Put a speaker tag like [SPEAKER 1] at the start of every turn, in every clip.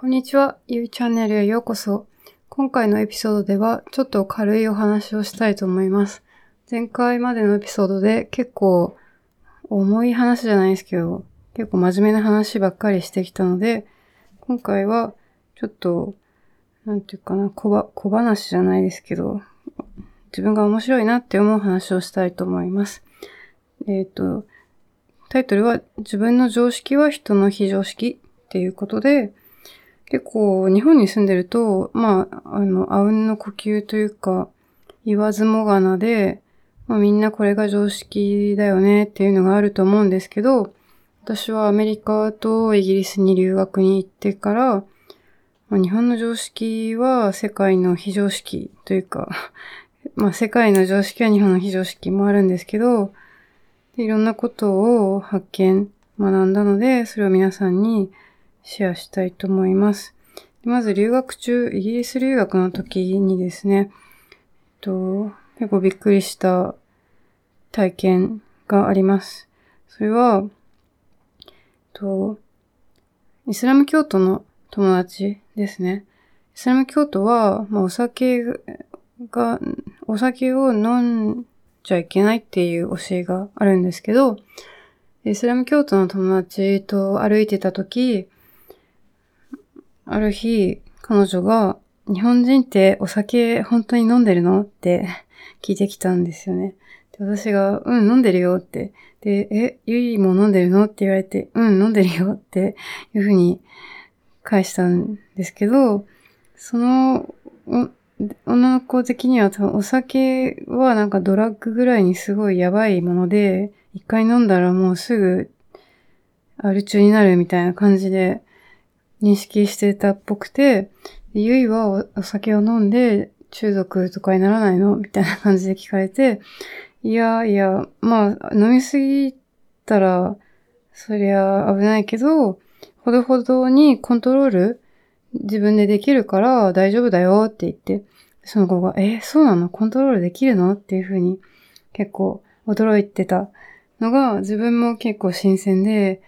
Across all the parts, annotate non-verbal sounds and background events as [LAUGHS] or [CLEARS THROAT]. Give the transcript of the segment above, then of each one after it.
[SPEAKER 1] こんにちは、ゆいチャンネルへようこそ。今回のエピソードではちょっと軽いお話をしたいと思います。前回までのエピソードで結構重い話じゃないですけど、結構真面目な話ばっかりしてきたので、今回はちょっと、なんていうかな、小ば小話じゃないですけど、自分が面白いなって思う話をしたいと思います。えっ、と、タイトルは自分の常識は人の非常識っていうことで、結構日本に住んでると、まあ、あの、あうんの呼吸というか、言わずもがなで、まあ、みんなこれが常識だよねっていうのがあると思うんですけど、私はアメリカとイギリスに留学に行ってから、まあ、日本の常識は世界の非常識というか、[LAUGHS] まあ世界の常識は日本の非常識もあるんですけど、いろんなことを発見、学んだので、それを皆さんにシェアしたいと思います。まず留学中、イギリス留学の時にですね、えっと、結構びっくりした体験があります。それは、えっと、イスラム教徒の友達ですね。イスラム教徒は、まあ、お酒が、お酒を飲んじゃいけないっていう教えがあるんですけど、イスラム教徒の友達と歩いてた時、ある日、彼女が、日本人ってお酒本当に飲んでるの？って聞いてきたんですよね。で私が、うん、飲んでるよって。で、え、ゆいも飲んでるの？って言われて、うん、飲んでるよっていうふうに返したんですけど、その、女の子的には多分お酒はなんかドラッグぐらいにすごいやばいもので、一回飲んだらもうすぐアル中になるみたいな感じで認識してたっぽくて、ゆいはお酒を飲んで中毒とかにならないの？みたいな感じで聞かれて、いやいや、まあ飲みすぎたらそりゃ危ないけど、ほどほどにコントロール自分でできるから大丈夫だよって言って、その子が、え、そうなの？コントロールできるの？っていうふうに結構驚いてた。のが自分も結構新鮮で、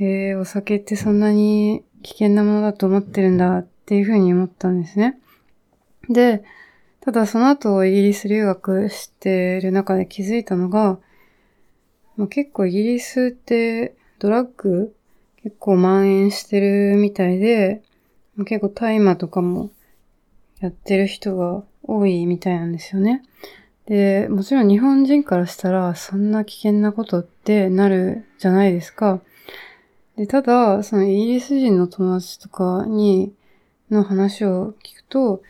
[SPEAKER 1] えー、お酒ってそんなに危険なものだと思ってるんだっていうふうに思ったんですね。で、ただその後イギリス留学してる中で気づいたのが、まあ、結構イギリスってドラッグ結構蔓延してるみたいで、結構大麻とかもやってる人が多いみたいなんですよね。で、もちろん日本人からしたらそんな危険なことってなるじゃないですか。で、ただ、そのイギリス人の友達とかに、の話を聞くと、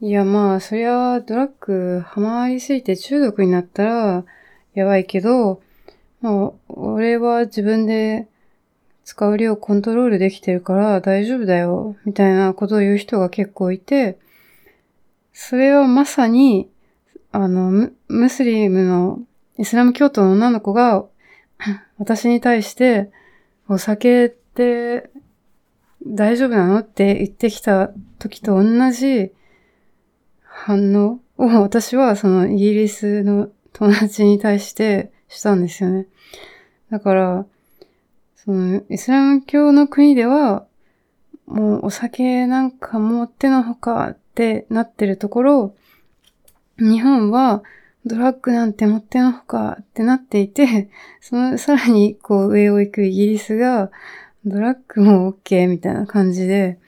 [SPEAKER 1] いやまあ、そりゃドラッグハマりすぎて中毒になったらやばいけど、まあ、俺は自分で使う量コントロールできてるから大丈夫だよ、みたいなことを言う人が結構いて、それはまさに、あの、ムムスリムのイスラム教徒の女の子が [CLEARS THROAT] 私に対して、お酒って大丈夫なの？って言ってきた時と同じ反応を私はそのイギリスの友達に対してしたんですよね。だから、そのイスラム教の国では、もうお酒なんかもってのほかってなってるところ、日本はドラッグなんてもってのほかってなっていて、[LAUGHS] そのさらにこう上を行くイギリスがドラッグも OK みたいな感じで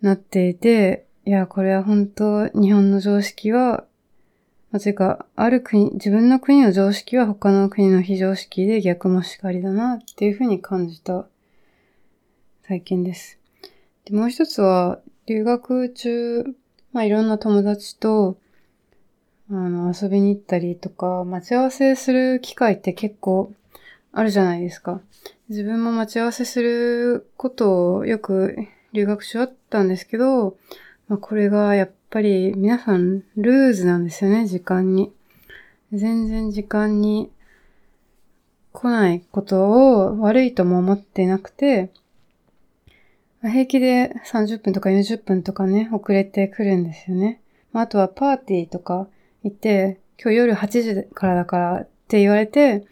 [SPEAKER 1] なっていて、いや、これは本当日本の常識は、まあ、ていうか、ある国、自分の国の常識は他の国の非常識で逆もしかりだなっていうふうに感じた体験です。で、もう一つは、留学中、まあいろんな友達と、あの、遊びに行ったりとか、待ち合わせする機会って結構あるじゃないですか。自分も待ち合わせすることをよく留学中あったんですけど、まあ、これがやっぱり皆さんルーズなんですよね、時間に。全然時間に来ないことを悪いとも思ってなくて、平気で30分とか40分とかね、遅れてくるんですよね。まあ、あとはパーティーとか行って、今日夜8時からだからって言われて、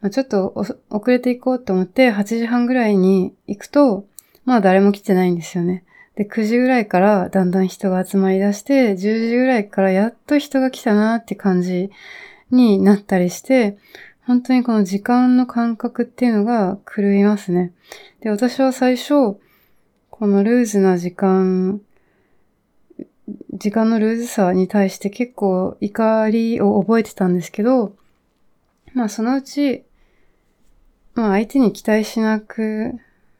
[SPEAKER 1] ま、ちょっと遅れていこうと思って8時半ぐらいに行くと、まあ誰も来てないんですよね。で、9時ぐらいからだんだん人が集まり出して、10時ぐらいからやっと人が来たなって感じになったりして、本当にこの時間の感覚っていうのが狂いますね。で、私は最初、このルーズな時間、時間のルーズさに対して結構怒りを覚えてたんですけど、まあそのうち、まあ相手に期待しなく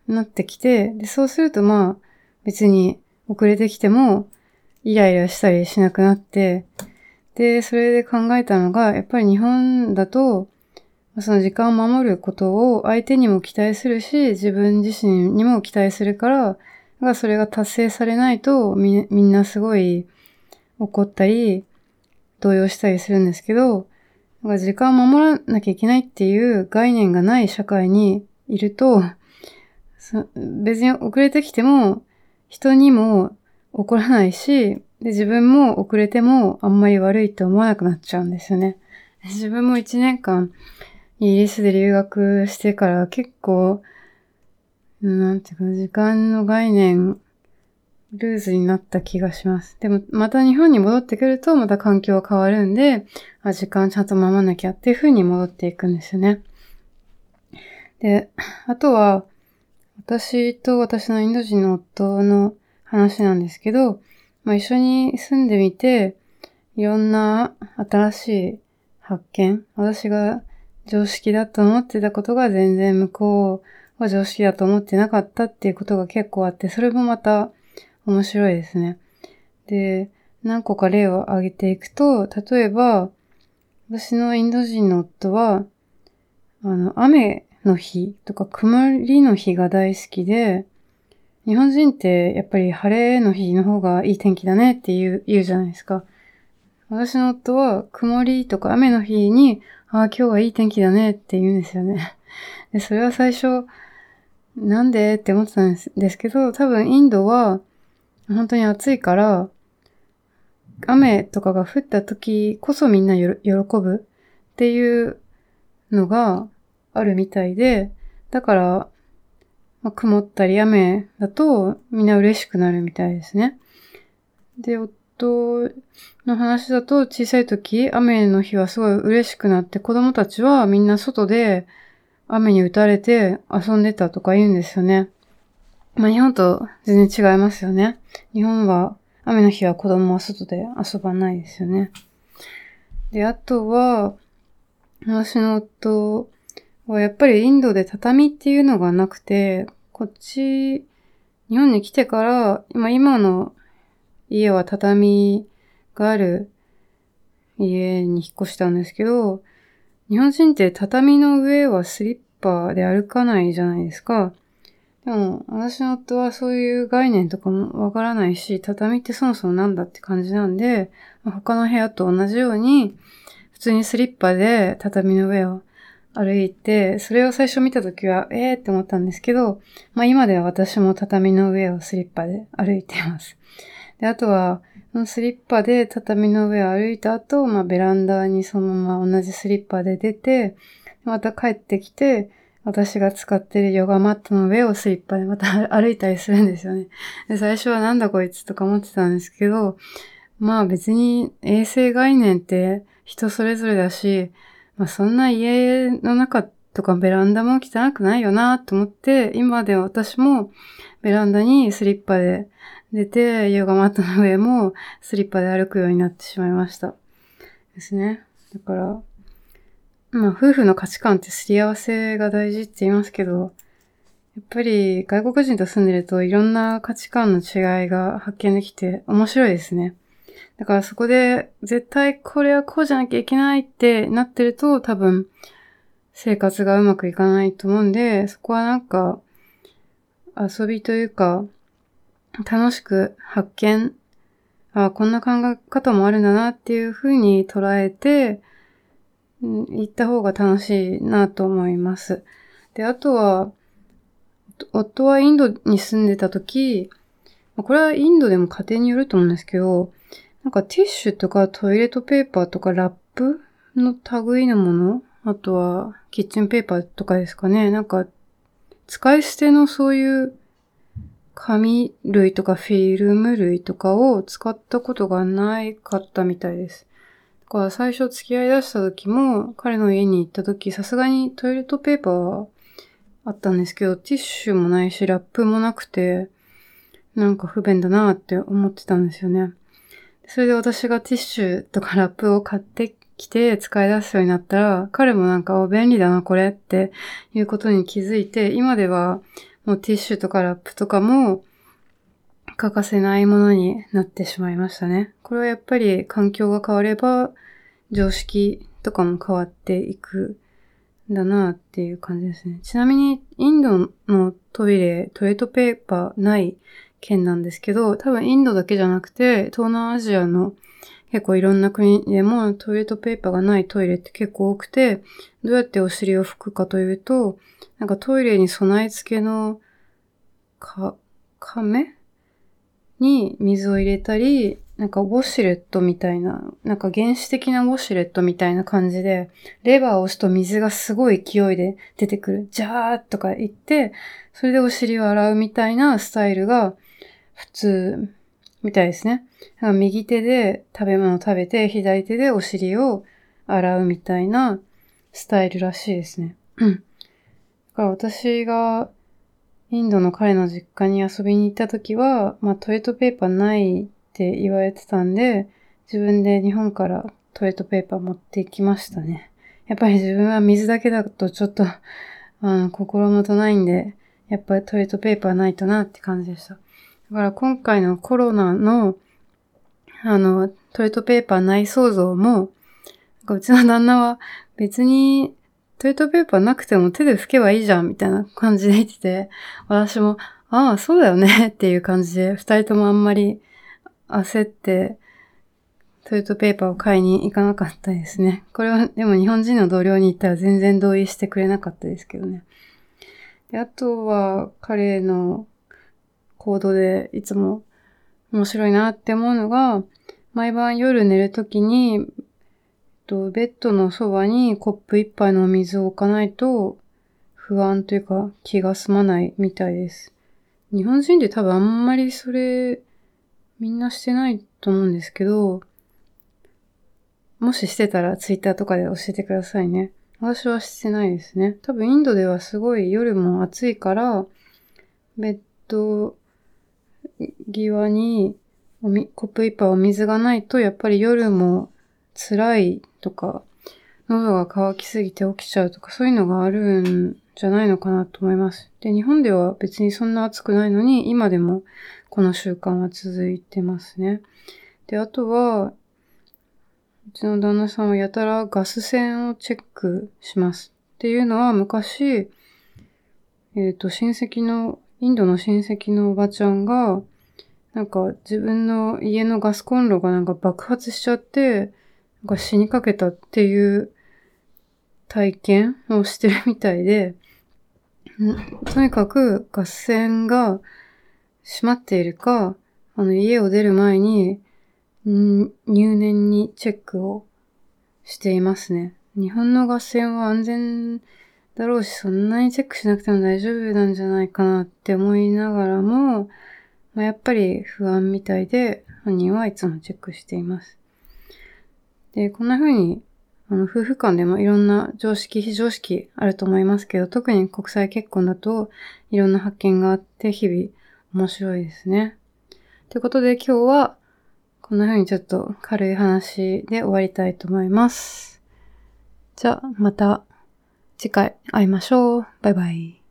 [SPEAKER 1] なってきて、で、そうするとまあ別に遅れてきてもイライラしたりしなくなって、で、それで考えたのが、やっぱり日本だと、その時間を守ることを相手にも期待するし、自分自身にも期待するから、がそれが達成されないとみみんなすごい怒ったり、動揺したりするんですけど、なんか時間を守らなきゃいけないっていう概念がない社会にいると、別に遅れてきても人にも怒らないし、で自分も遅れてもあんまり悪いって思わなくなっちゃうんですよね。自分も一年間イギリスで留学してから結構なんていうか、時間の概念、ルーズになった気がします。でも、また日本に戻ってくると、また環境が変わるんで、あ、時間ちゃんと守らなきゃっていう風に戻っていくんですよね。で、あとは、私と私のインド人の夫の話なんですけど、まあ、一緒に住んでみて、いろんな新しい発見、私が常識だと思ってたことが全然向こうは常識だと思ってなかったっていうことが結構あって、それもまた面白いですね。で、何個か例を挙げていくと、例えば、私のインド人の夫は、あの、雨の日とか曇りの日が大好きで、日本人ってやっぱり晴れの日の方がいい天気だねって言う、言うじゃないですか。私の夫は曇りとか雨の日に、ああ、今日はいい天気だねって言うんですよね。で、それは最初、なんでって思ってたんですけど、多分インドは本当に暑いから、雨とかが降った時こそみんな喜ぶっていうのがあるみたいで、だから、まあ、曇ったり雨だとみんな嬉しくなるみたいですね。で、夫の話だと小さい時雨の日はすごい嬉しくなって子供たちはみんな外で雨に打たれて遊んでたとか言うんですよね。まあ日本と全然違いますよね。日本は雨の日は子供は外で遊ばないですよね。で、あとは、私の夫はやっぱりインドで畳っていうのがなくて、こっち、日本に来てから、今今の家は畳がある家に引っ越したんですけど、日本人って畳の上はスリッパで歩かないじゃないですか。でも、私の夫はそういう概念とかもわからないし、畳ってそもそもなんだって感じなんで、他の部屋と同じように、普通にスリッパで畳の上を歩いて、それを最初見たときは、えーって思ったんですけど、まあ今では私も畳の上をスリッパで歩いています。で、あとは、スリッパで畳の上を歩いた後、まあ、ベランダにそのまま同じスリッパで出て、また帰ってきて、私が使ってるヨガマットの上をスリッパでまた歩いたりするんですよね。で最初はなんだこいつとか思ってたんですけど、まあ別に衛生概念って人それぞれだし、まあそんな家の中とかベランダも汚くないよなと思って、今では私もベランダにスリッパで出て、ヨガマットの上もスリッパで歩くようになってしまいました。ですね。だから、まあ夫婦の価値観ってすり合わせが大事って言いますけど、やっぱり外国人と住んでるといろんな価値観の違いが発見できて面白いですね。だからそこで絶対これはこうじゃなきゃいけないってなってると多分生活がうまくいかないと思うんで、そこはなんか遊びというか楽しく発見、あこんな考え方もあるんだなっていうふうに捉えて、行った方が楽しいなと思います。で、あとは、夫はインドに住んでた時、これはインドでも家庭によると思うんですけど、なんかティッシュとかトイレットペーパーとかラップの類のものあとはキッチンペーパーとかですかね。なんか使い捨てのそういう紙類とかフィルム類とかを使ったことがないかったみたいです。だから最初付き合い出した時も、彼の家に行った時、さすがにトイレットペーパーはあったんですけど、ティッシュもないし、ラップもなくて、なんか不便だなって思ってたんですよね。それで私がティッシュとかラップを買ってきて使い出すようになったら、彼もなんか、お、便利だな、これっていうことに気づいて、今ではもうティッシュとかラップとかも欠かせないものになってしまいましたね。これはやっぱり環境が変われば常識とかも変わっていくんだなっていう感じですね。ちなみにインドのトイレ、トイレットペーパーない県なんですけど、多分インドだけじゃなくて東南アジアの結構いろんな国でもトイレットペーパーがないトイレって結構多くて、どうやってお尻を拭くかというと、なんかトイレに備え付けのか、亀に水を入れたり、なんかウォシュレットみたいな、なんか原始的なウォシュレットみたいな感じで、レバーを押すと水がすごい勢いで出てくる。ジャーとか言って、それでお尻を洗うみたいなスタイルが普通みたいですね。右手で食べ物を食べて、左手でお尻を洗うみたいなスタイルらしいですね。うん。だから私がインドの彼の実家に遊びに行った時は、まあトイレットペーパーないって言われてたんで、自分で日本からトイレットペーパー持ってきましたね。やっぱり自分は水だけだとちょっと、うん、心もとないんで、やっぱりトイレットペーパーないとなって感じでした。だから今回のコロナの、あの、トイレットペーパー内想像も、うちの旦那は別にトイレットペーパーなくても手で拭けばいいじゃんみたいな感じで言ってて、私も、ああ、そうだよね [LAUGHS] っていう感じで、二人ともあんまり焦って、トイレットペーパーを買いに行かなかったですね。これはでも日本人の同僚に言ったら全然同意してくれなかったですけどね。であとは彼のコードでいつも面白いなって思うのが、毎晩夜寝るときに、ベッドのそばにコップ一杯のお水を置かないと不安というか気が済まないみたいです。日本人で多分あんまりそれみんなしてないと思うんですけど、もししてたらツイッターとかで教えてくださいね。私はしてないですね。多分インドではすごい夜も暑いから、ベッド際にコップ一杯お水がないと、やっぱり夜も辛いとか、喉が渇きすぎて起きちゃうとか、そういうのがあるんじゃないのかなと思います。で、日本では別にそんな暑くないのに、今でもこの習慣は続いてますね。で、あとは、うちの旦那さんはやたらガス栓をチェックします。っていうのは昔、えっ、ー、と、親戚の、インドの親戚のおばちゃんが、なんか自分の家のガスコンロがなんか爆発しちゃって、なんか死にかけたっていう体験をしてるみたいで、とにかくガス栓が閉まっているか、あの家を出る前に入念にチェックをしていますね。日本のガス栓は安全だろうし、そんなにチェックしなくても大丈夫なんじゃないかなって思いながらも、まあ、やっぱり不安みたいで、犯人はいつもチェックしています。で、こんな風に、あの、夫婦間でもいろんな常識、非常識あると思いますけど、特に国際結婚だといろんな発見があって日々面白いですね。ということで今日はこんな風にちょっと軽い話で終わりたいと思います。じゃあまた次回会いましょう。バイバイ。